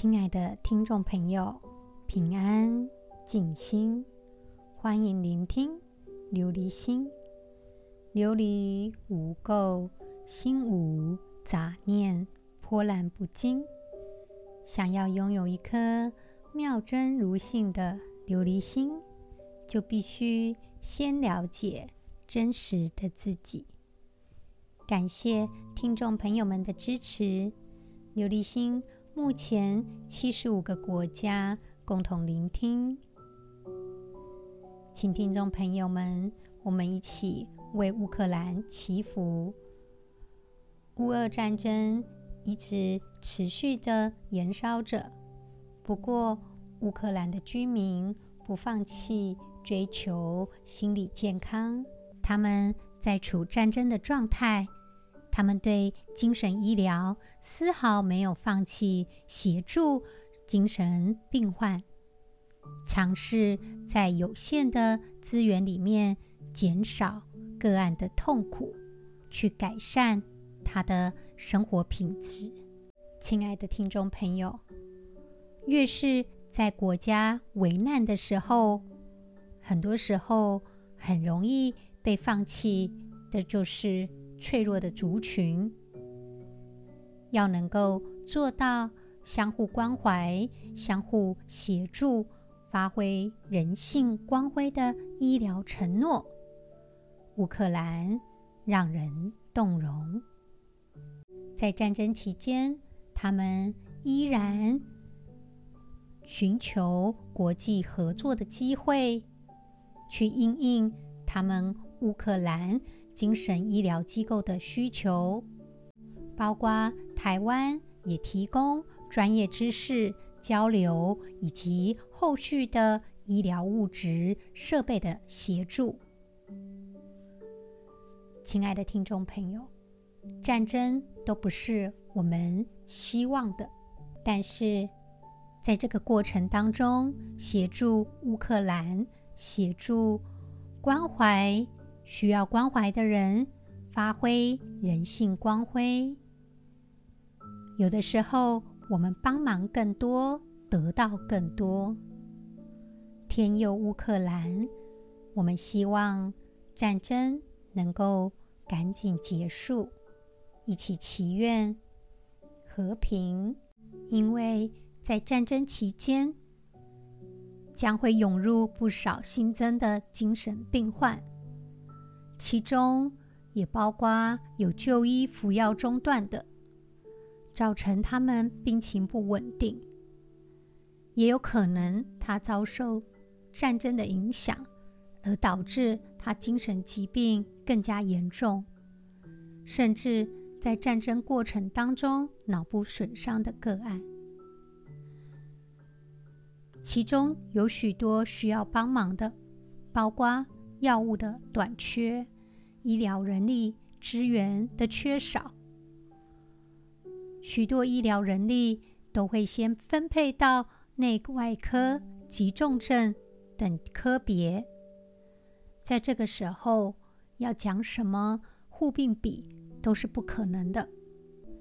亲爱的听众朋友，平安静心，欢迎聆听琉璃心。琉璃无垢，心无杂念，波澜不惊。想要拥有一颗妙真如性的琉璃心，就必须先了解真实的自己。感谢听众朋友们的支持，琉璃心。目前七十五个国家共同聆听，请听众朋友们，我们一起为乌克兰祈福。乌俄战争一直持续的燃烧着，不过乌克兰的居民不放弃追求心理健康，他们在处战争的状态。他们对精神医疗丝毫没有放弃协助精神病患，尝试在有限的资源里面减少个案的痛苦，去改善他的生活品质。亲爱的听众朋友，越是在国家危难的时候，很多时候很容易被放弃的就是。脆弱的族群，要能够做到相互关怀、相互协助，发挥人性光辉的医疗承诺。乌克兰让人动容。在战争期间，他们依然寻求国际合作的机会，去应应他们乌克兰。精神医疗机构的需求，包括台湾也提供专业知识交流以及后续的医疗物质设备的协助。亲爱的听众朋友，战争都不是我们希望的，但是在这个过程当中，协助乌克兰，协助关怀。需要关怀的人，发挥人性光辉。有的时候，我们帮忙更多，得到更多。天佑乌克兰，我们希望战争能够赶紧结束，一起祈愿和平。因为在战争期间，将会涌入不少新增的精神病患。其中也包括有就医服药中断的，造成他们病情不稳定；也有可能他遭受战争的影响，而导致他精神疾病更加严重，甚至在战争过程当中脑部损伤的个案。其中有许多需要帮忙的，包括。药物的短缺，医疗人力资源的缺少，许多医疗人力都会先分配到内外科、急重症等科别。在这个时候，要讲什么护病比都是不可能的，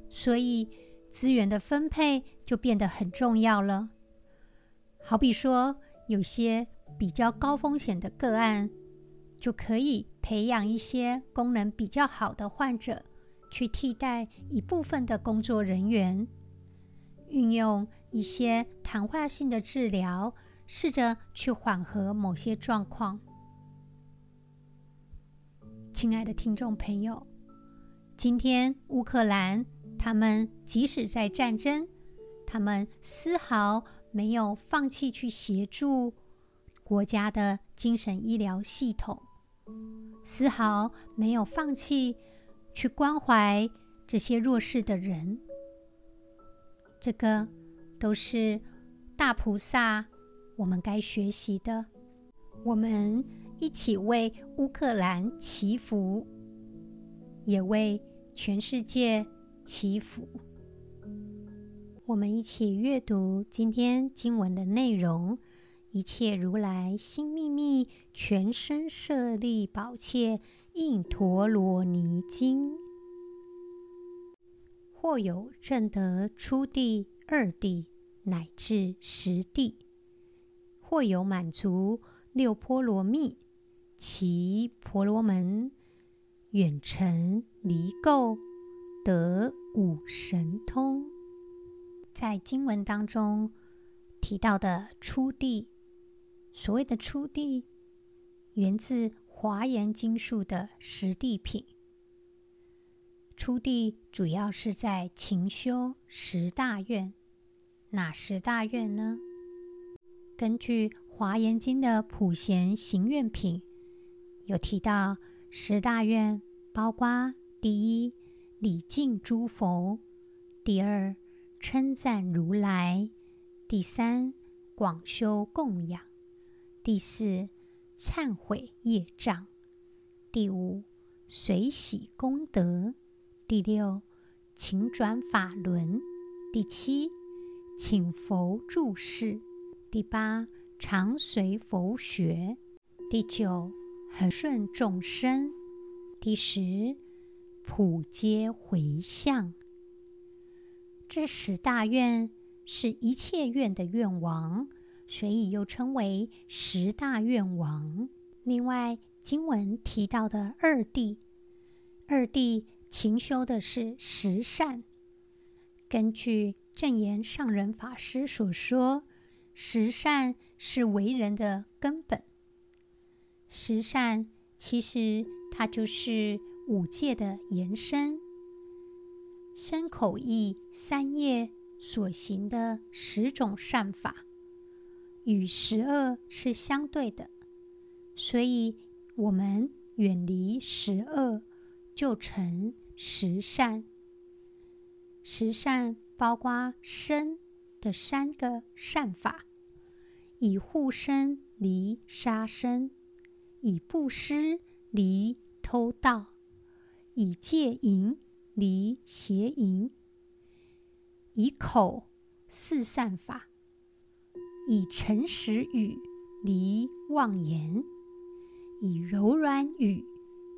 所以资源的分配就变得很重要了。好比说，有些比较高风险的个案。就可以培养一些功能比较好的患者，去替代一部分的工作人员，运用一些谈话性的治疗，试着去缓和某些状况。亲爱的听众朋友，今天乌克兰他们即使在战争，他们丝毫没有放弃去协助国家的精神医疗系统。丝毫没有放弃去关怀这些弱势的人，这个都是大菩萨我们该学习的。我们一起为乌克兰祈福，也为全世界祈福。我们一起阅读今天经文的内容。一切如来心秘密，全身舍利宝切印陀罗尼经。或有证得初地、二地，乃至十地，或有满足六波罗蜜，其婆罗门远程离垢，得五神通。在经文当中提到的初地，所谓的初地，源自华严经述的十地品。初地主要是在勤修十大愿，哪十大愿呢？根据《华严经》的普贤行愿品，有提到十大愿，包括第一礼敬诸佛，第二称赞如来，第三广修供养，第四忏悔业障，第五随喜功德。第六，请转法轮；第七，请佛住世；第八，常随佛学；第九，恒顺众生；第十，普皆回向。这十大愿是一切愿的愿王，所以又称为十大愿王。另外，经文提到的二地，二地。勤修的是十善。根据证言上人法师所说，十善是为人的根本。十善其实它就是五戒的延伸，身口意三业所行的十种善法，与十恶是相对的，所以我们远离十恶。就成十善，十善包括身的三个善法：以护身离杀生，以布施离偷盗，以戒淫离邪淫，以口四善法，以诚实语离妄言，以柔软语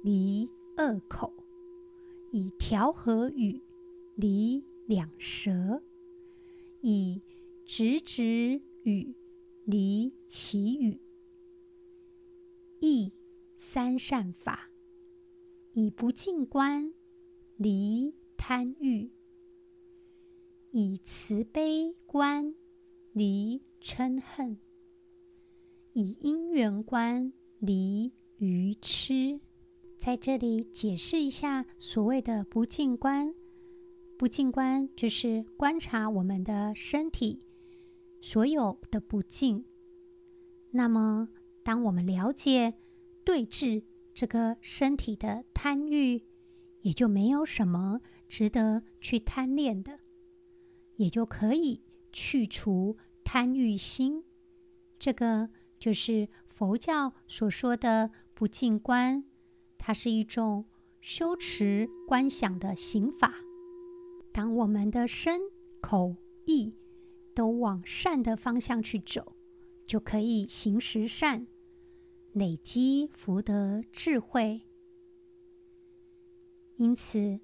离恶口，以调和语离两舌，以直直语离綺语，亦三善法，以不净观离贪欲，以慈悲观离嗔恨，以因缘观离愚痴。在这里解释一下所谓的不净观。不净观就是观察我们的身体所有的不净。那么，当我们了解对治这个身体的贪欲，也就没有什么值得去贪恋的，也就可以去除贪欲心。这个就是佛教所说的不净观。它是一种修持观想的行法。当我们的身、口、意都往善的方向去走，就可以行十善，累积福德智慧。因此，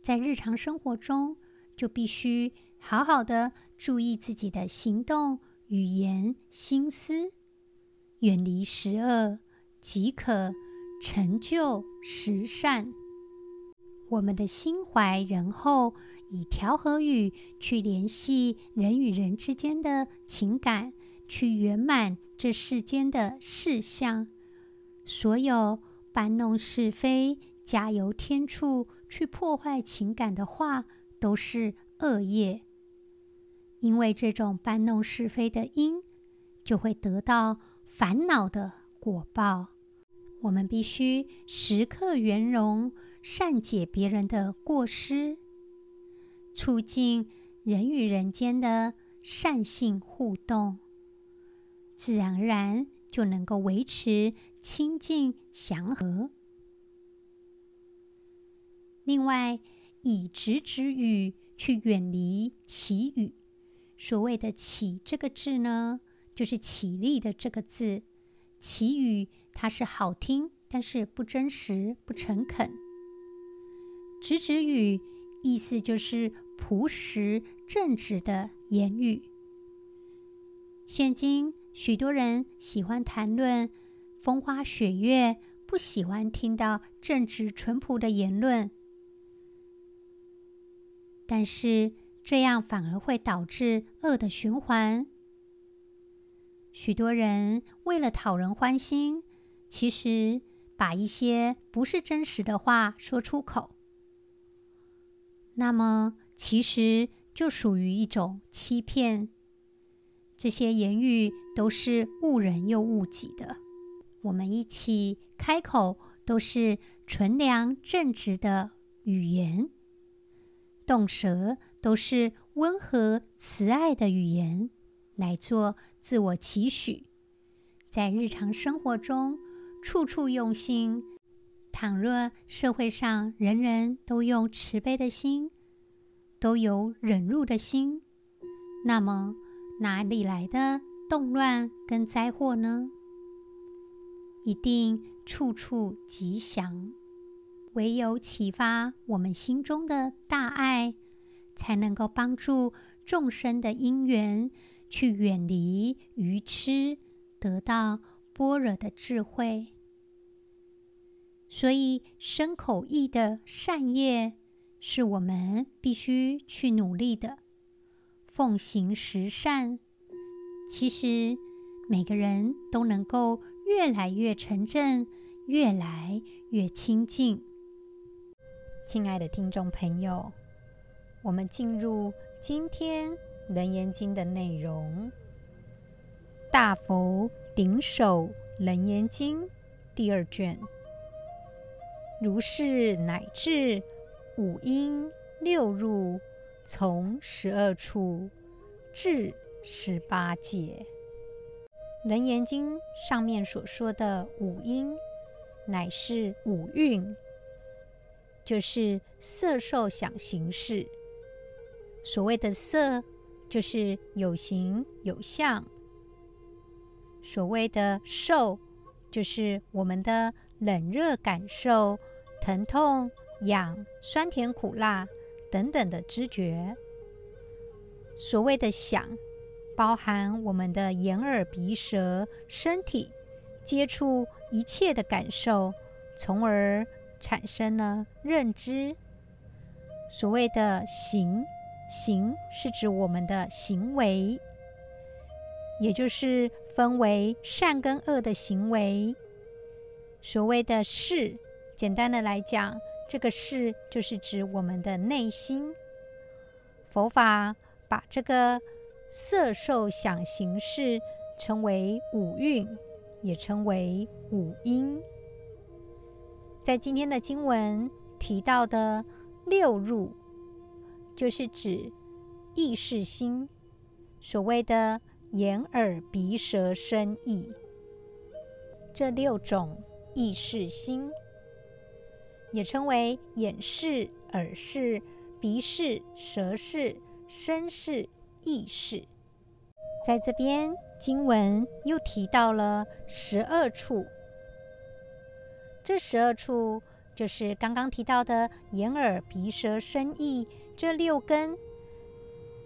在日常生活中，就必须好好的注意自己的行动、语言、心思，远离十恶，即可。成就十善，我们的心怀仁厚，以调和语去联系人与人之间的情感，去圆满这世间的事项。所有搬弄是非、加油添醋、去破坏情感的话，都是恶业。因为这种搬弄是非的因，就会得到烦恼的果报。我们必须时刻圆融，善解别人的过失，促进人与人间的善性互动，自然而然就能够维持清净祥和。另外，以直直语去远离綺语。所谓的“起”这个字呢，就是“起立”的这个字。綺语它是好听，但是不真实、不诚恳。直直语意思就是朴实正直的言语，现今许多人喜欢谈论风花雪月，不喜欢听到正直淳朴的言论，但是这样反而会导致恶的循环。许多人为了讨人欢心，其实把一些不是真实的话说出口，那么其实就属于一种欺骗。这些言语都是误人又误己的。我们一起开口都是纯良正直的语言，动舌都是温和慈爱的语言，来做自我期许。在日常生活中，处处用心。倘若社会上人人都用慈悲的心，都有忍辱的心，那么，哪里来的动乱跟灾祸呢？一定处处吉祥。唯有启发我们心中的大爱，才能够帮助众生的因缘去远离愚痴，得到般若的智慧。所以，身口意的善业，是我们必须去努力的。奉行十善，其实每个人都能够越来越成正，越来越清净。亲爱的听众朋友，我们进入今天《楞严经》的内容，《大佛顶首楞严经》第二卷。如是乃至五音六入。从十二处至十八界，《楞严经》上面所说的五音，乃是五蕴，就是色、受、想、行、识。所谓的色，就是有形有相；所谓的受，就是我们的冷热感受、疼痛、痒、酸甜苦辣。等等的知觉，所谓的想，包含我们的眼耳鼻舌身体接触一切的感受，从而产生了认知。所谓的行，行是指我们的行为，也就是分为善跟恶的行为。所谓的事，简单的来讲。这个事就是指我们的内心。佛法把这个色、受、想、行、识称为五蕴，也称为五音。在今天的经文提到的六入，就是指意识心，所谓的眼、耳、鼻、舌、身、意这六种意识心。也称为眼识、耳识、鼻识、舌识、身识、意识。在这边经文又提到了十二处，这十二处就是刚刚提到的眼、耳、鼻、舌、身、意这六根。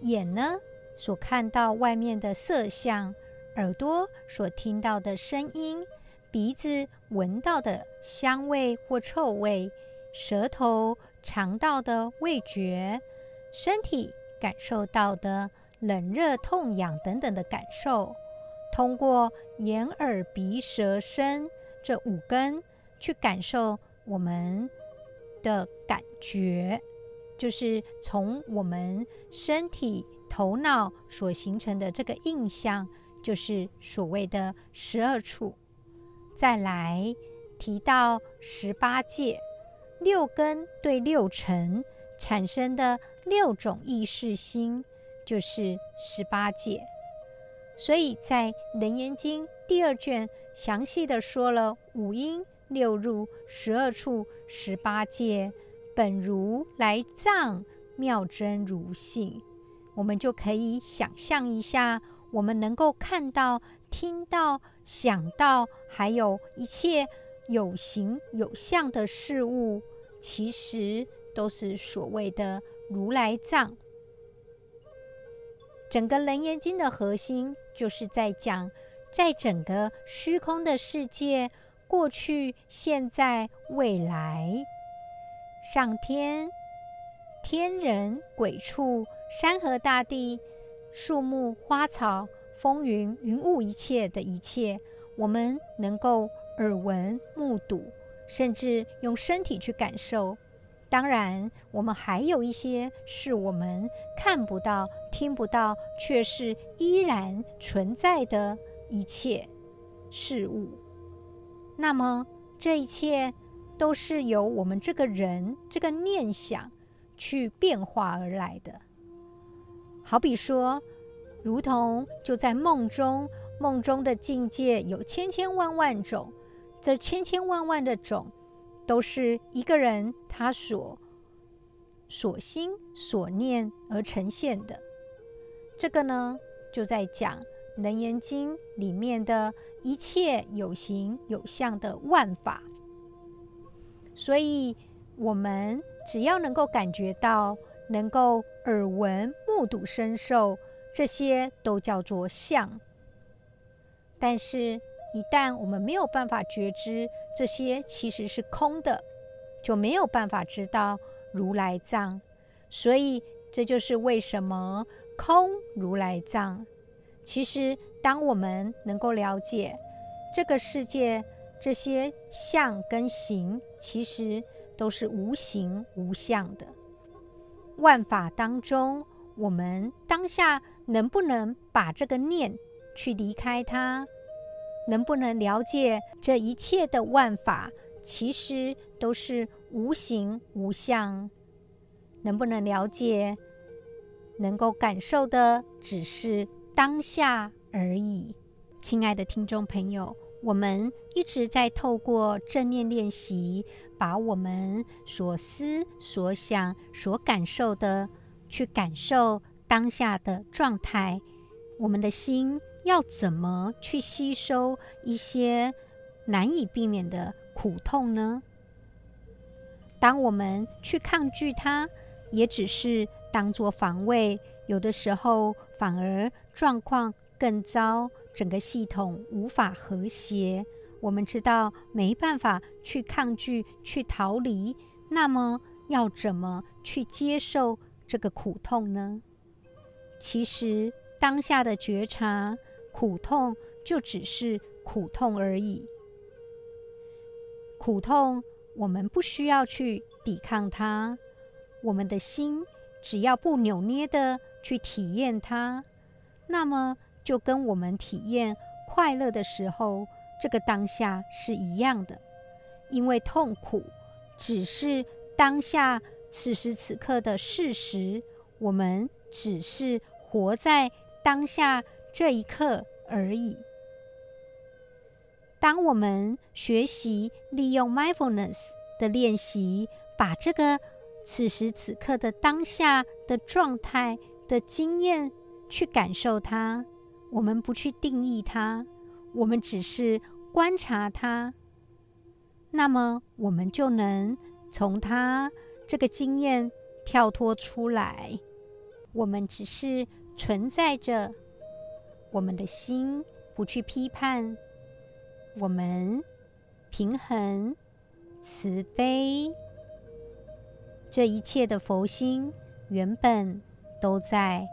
眼呢，所看到外面的色相；耳朵所听到的声音。鼻子闻到的香味或臭味，舌头尝到的味觉，身体感受到的冷热痛痒等等的感受，通过眼耳鼻舌身这五根去感受我们的感觉，就是从我们身体头脑所形成的这个印象，就是所谓的十二处。再来提到十八界，六根对六尘产生的六种意识心，就是十八界。所以在《楞严经》第二卷详细的说了五音六入、十二处、十八界，本如来藏妙真如性。我们就可以想象一下，我们能够看到。听到、想到，还有一切有形有相的事物，其实都是所谓的如来藏。整个《楞严经》的核心就是在讲，在整个虚空的世界，过去、现在、未来，上天、天人、鬼畜、山河大地、树木、花草、风云、云雾，一切的一切，我们能够耳闻目睹，甚至用身体去感受。当然，我们还有一些是我们看不到、听不到，却是依然存在的一切事物。那么，这一切都是由我们这个人这个念想去变化而来的。好比说，如同就在梦中，梦中的境界有千千万万种，这千千万万的种。都是一个人他所所心所念而呈现的。这个呢，就在讲《楞严经》里面的一切有形有相的万法。所以，我们只要能够感觉到，能够耳闻目睹身受，这些都叫做相。但是，一旦我们没有办法觉知这些其实是空的，就没有办法知道如来藏。所以这就是为什么空如来藏。其实，当我们能够了解这个世界这些相跟形，其实都是无形无相的。万法当中，我们当下能不能把这个念去离开它？能不能了解这一切的万法，其实都是无形无相？能不能了解，能够感受的只是当下而已？亲爱的听众朋友，我们一直在透过正念练习，把我们所思所想、所感受的，去感受当下的状态，我们的心。要怎么去吸收一些难以避免的苦痛呢？当我们去抗拒它，也只是当作防卫，有的时候反而状况更糟，整个系统无法和谐。我们知道没办法去抗拒、去逃离，那么要怎么去接受这个苦痛呢？其实当下的觉察。苦痛就只是苦痛而已。苦痛，我们不需要去抵抗它，我们的心只要不扭捏的去体验它，那么就跟我们体验快乐的时候，这个当下是一样的。因为痛苦只是当下此时此刻的事实，我们只是活在当下。这一刻而已。当我们学习利用 mindfulness 的练习，把这个此时此刻的当下的状态的经验去感受它，我们不去定义它，我们只是观察它，那么我们就能从它这个经验跳脱出来。我们只是存在着。我们的心不去批判，我们平衡、慈悲，这一切的佛心原本都在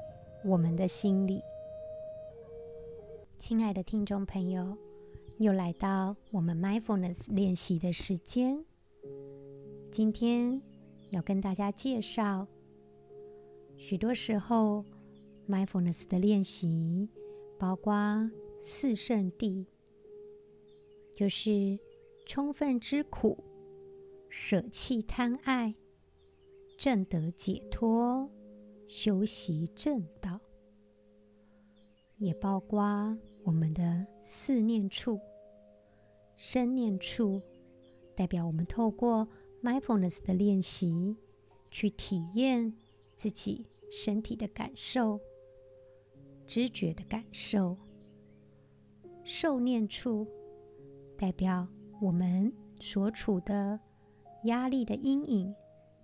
我们的心里。亲爱的听众朋友，又来到我们 Mindfulness 练习的时间。今天要跟大家介绍，许多时候 Mindfulness 的练习。包括四圣地，就是充分知苦、舍弃贪爱、证得解脱、修习正道，也包括我们的四念处、身念处，代表我们透过 mindfulness 的练习，去体验自己身体的感受。知觉的感受，受念处代表我们所处的压力的阴影，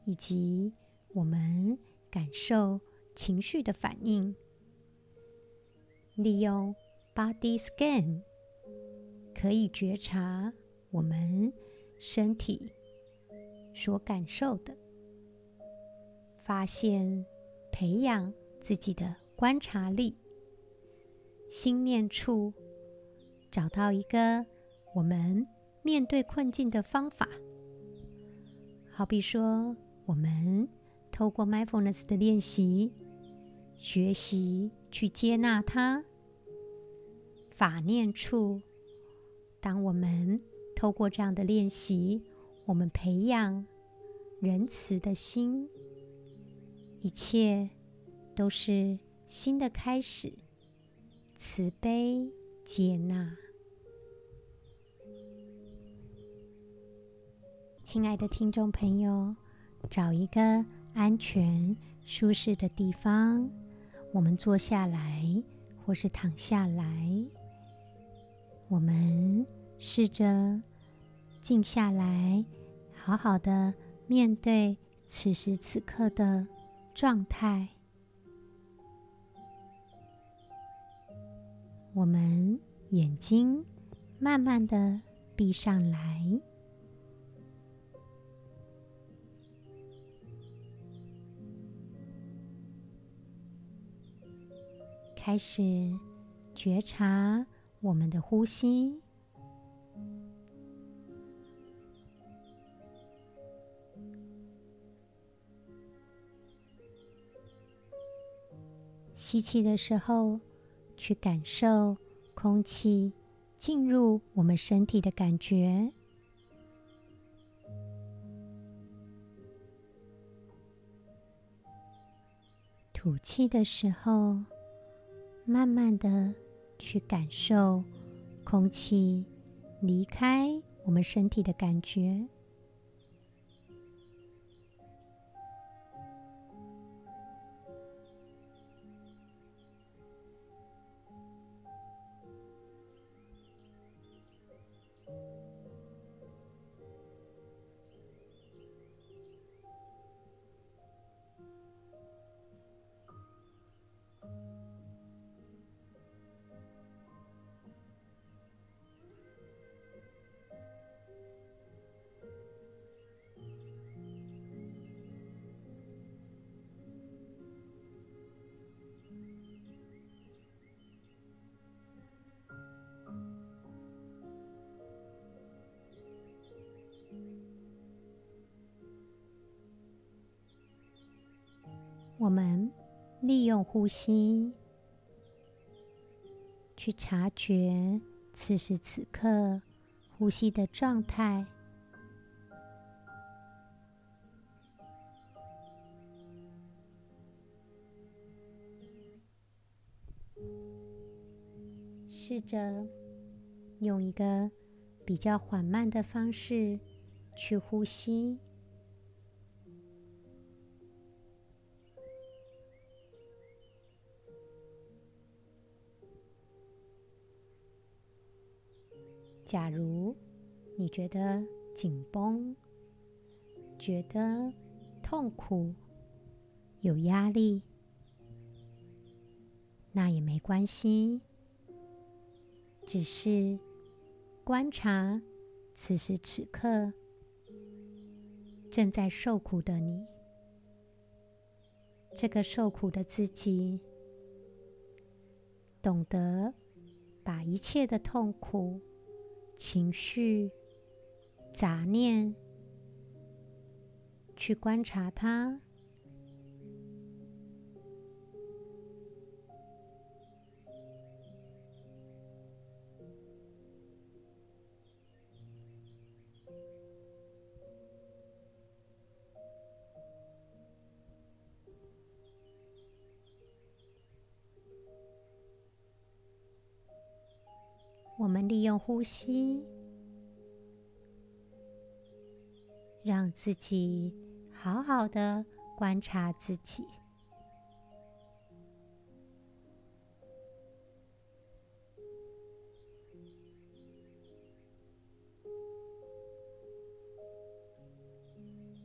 以及我们感受情绪的反应。利用 Body Scan 可以觉察我们身体所感受的，发现、培养自己的观察力。心念处找到一个我们面对困境的方法，好比说，我们透过 Mindfulness 的练习，学习去接纳它。法念处，当我们透过这样的练习，我们培养仁慈的心，一切都是新的开始。慈悲接纳，亲爱的听众朋友，找一个安全、舒适的地方，我们坐下来，或是躺下来，我们试着静下来，好好的面对此时此刻的状态。我们眼睛慢慢的闭上来，开始觉察我们的呼吸，吸气的时候。去感受空气进入我们身体的感觉，吐气的时候，慢慢的去感受空气离开我们身体的感觉。我们利用呼吸去察觉此时此刻呼吸的状态，试着用一个比较缓慢的方式去呼吸。假如你觉得紧绷、觉得痛苦、有压力，那也没关系，只是观察此时此刻正在受苦的你，这个受苦的自己，懂得把一切的痛苦。情绪、杂念，去观察它。利用呼吸，让自己好好的观察自己。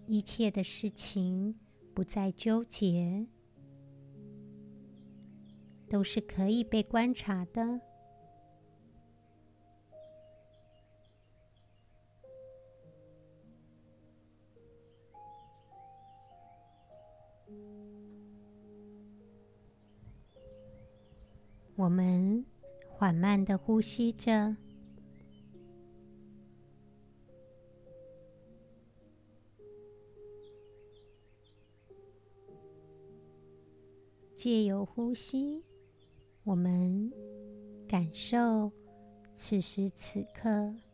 一切的事情不再纠结，都是可以被观察的。缓慢的呼吸着，借由呼吸，我们感受此时此刻。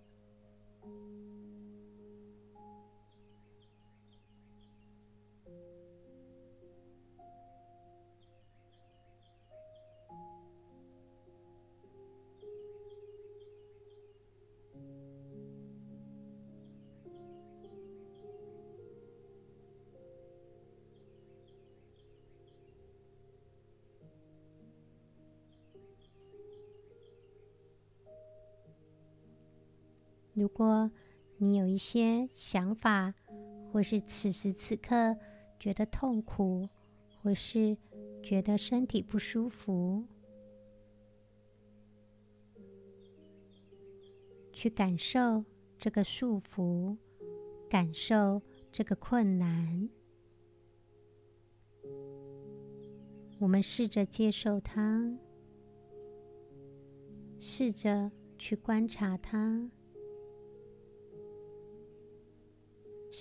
如果你有一些想法，或是此时此刻觉得痛苦，或是觉得身体不舒服，去感受这个束缚，感受这个困难，我们试着接受它，试着去观察它。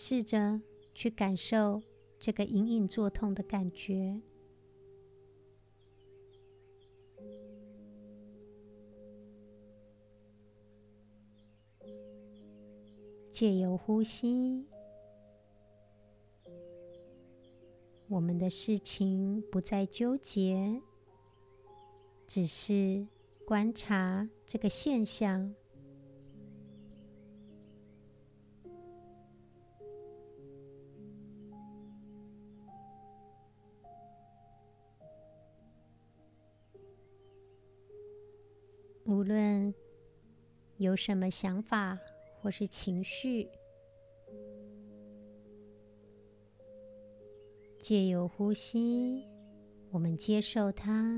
试着去感受这个隐隐作痛的感觉，借由呼吸，我们的事情不再纠结，只是观察这个现象。有什么想法或是情绪，借由呼吸，我们接受它。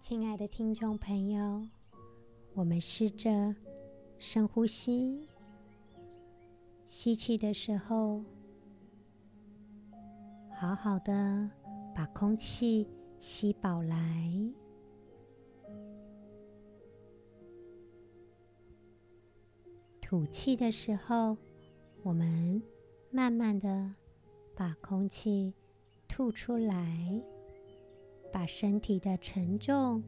亲爱的听众朋友，我们试着深呼吸，吸气的时候，好好的把空气吸饱来；吐气的时候，我们慢慢的把空气吐出来。把身体的沉重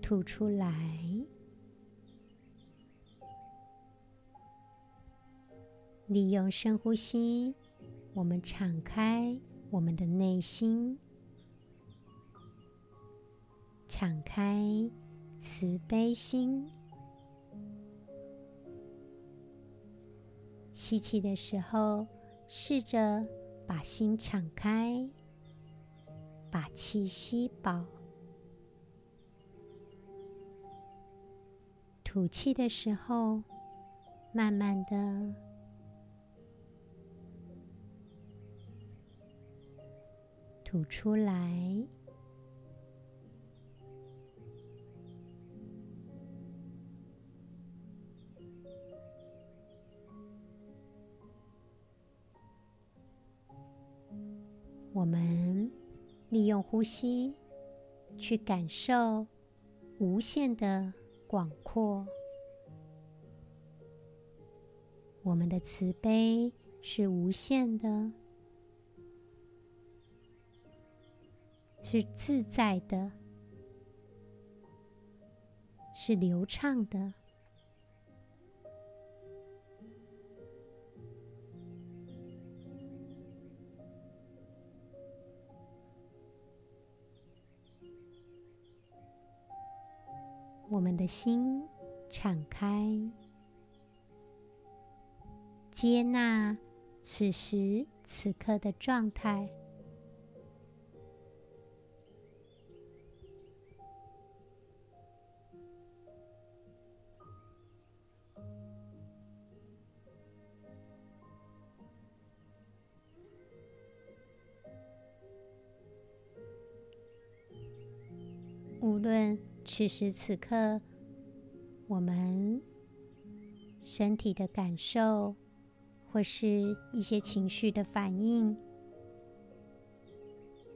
吐出来，利用深呼吸，我们敞开我们的内心，敞开慈悲心。吸气的时候，试着把心敞开。把气吸饱，吐气的时候，慢慢的吐出来。我们。利用呼吸去感受无限的广阔。我们的慈悲是无限的，是自在的，是流畅的。我们的心敞开，接纳此时此刻的状态。此时此刻，我们身体的感受，或是一些情绪的反应，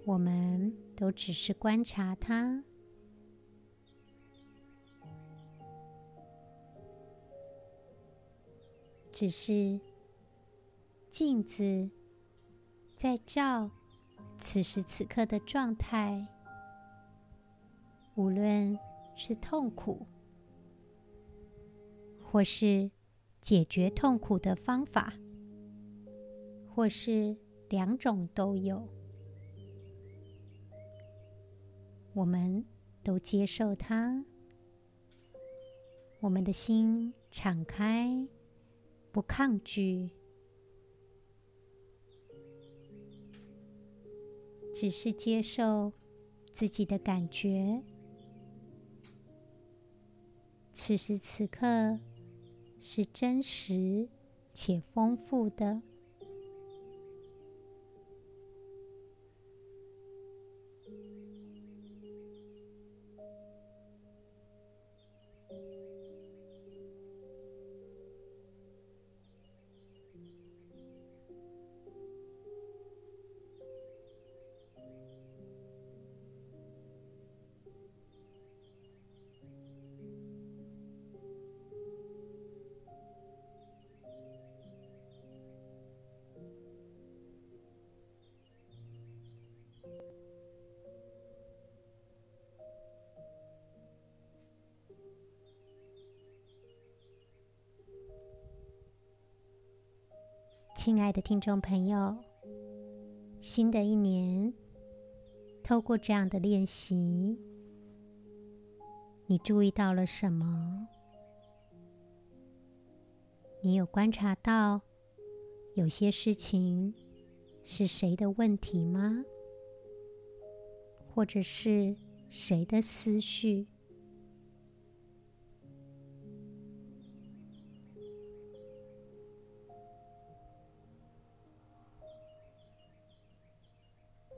我们都只是观察它，只是镜子在照此时此刻的状态。无论是痛苦，或是解决痛苦的方法，或是两种都有，我们都接受它。我们的心敞开，不抗拒，只是接受自己的感觉。此时此刻是真实且丰富的。亲爱的听众朋友，新的一年，透过这样的练习，你注意到了什么？你有观察到有些事情是谁的问题吗？或者是谁的思绪？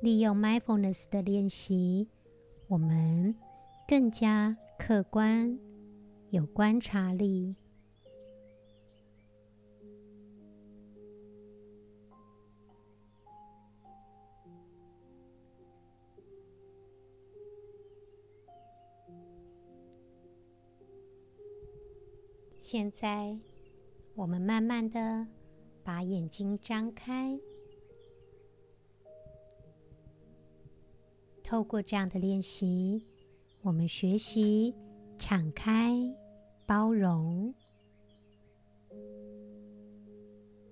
利用 mindfulness 的练习，我们更加客观，有观察力。现在，我们慢慢的把眼睛张开。透过这样的练习，我们学习敞开、包容。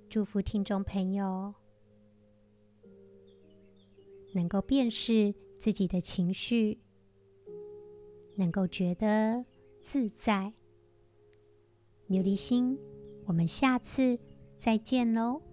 祝福听众朋友能够辨识自己的情绪，能够觉得自在。琉璃心，我们下次再见喽。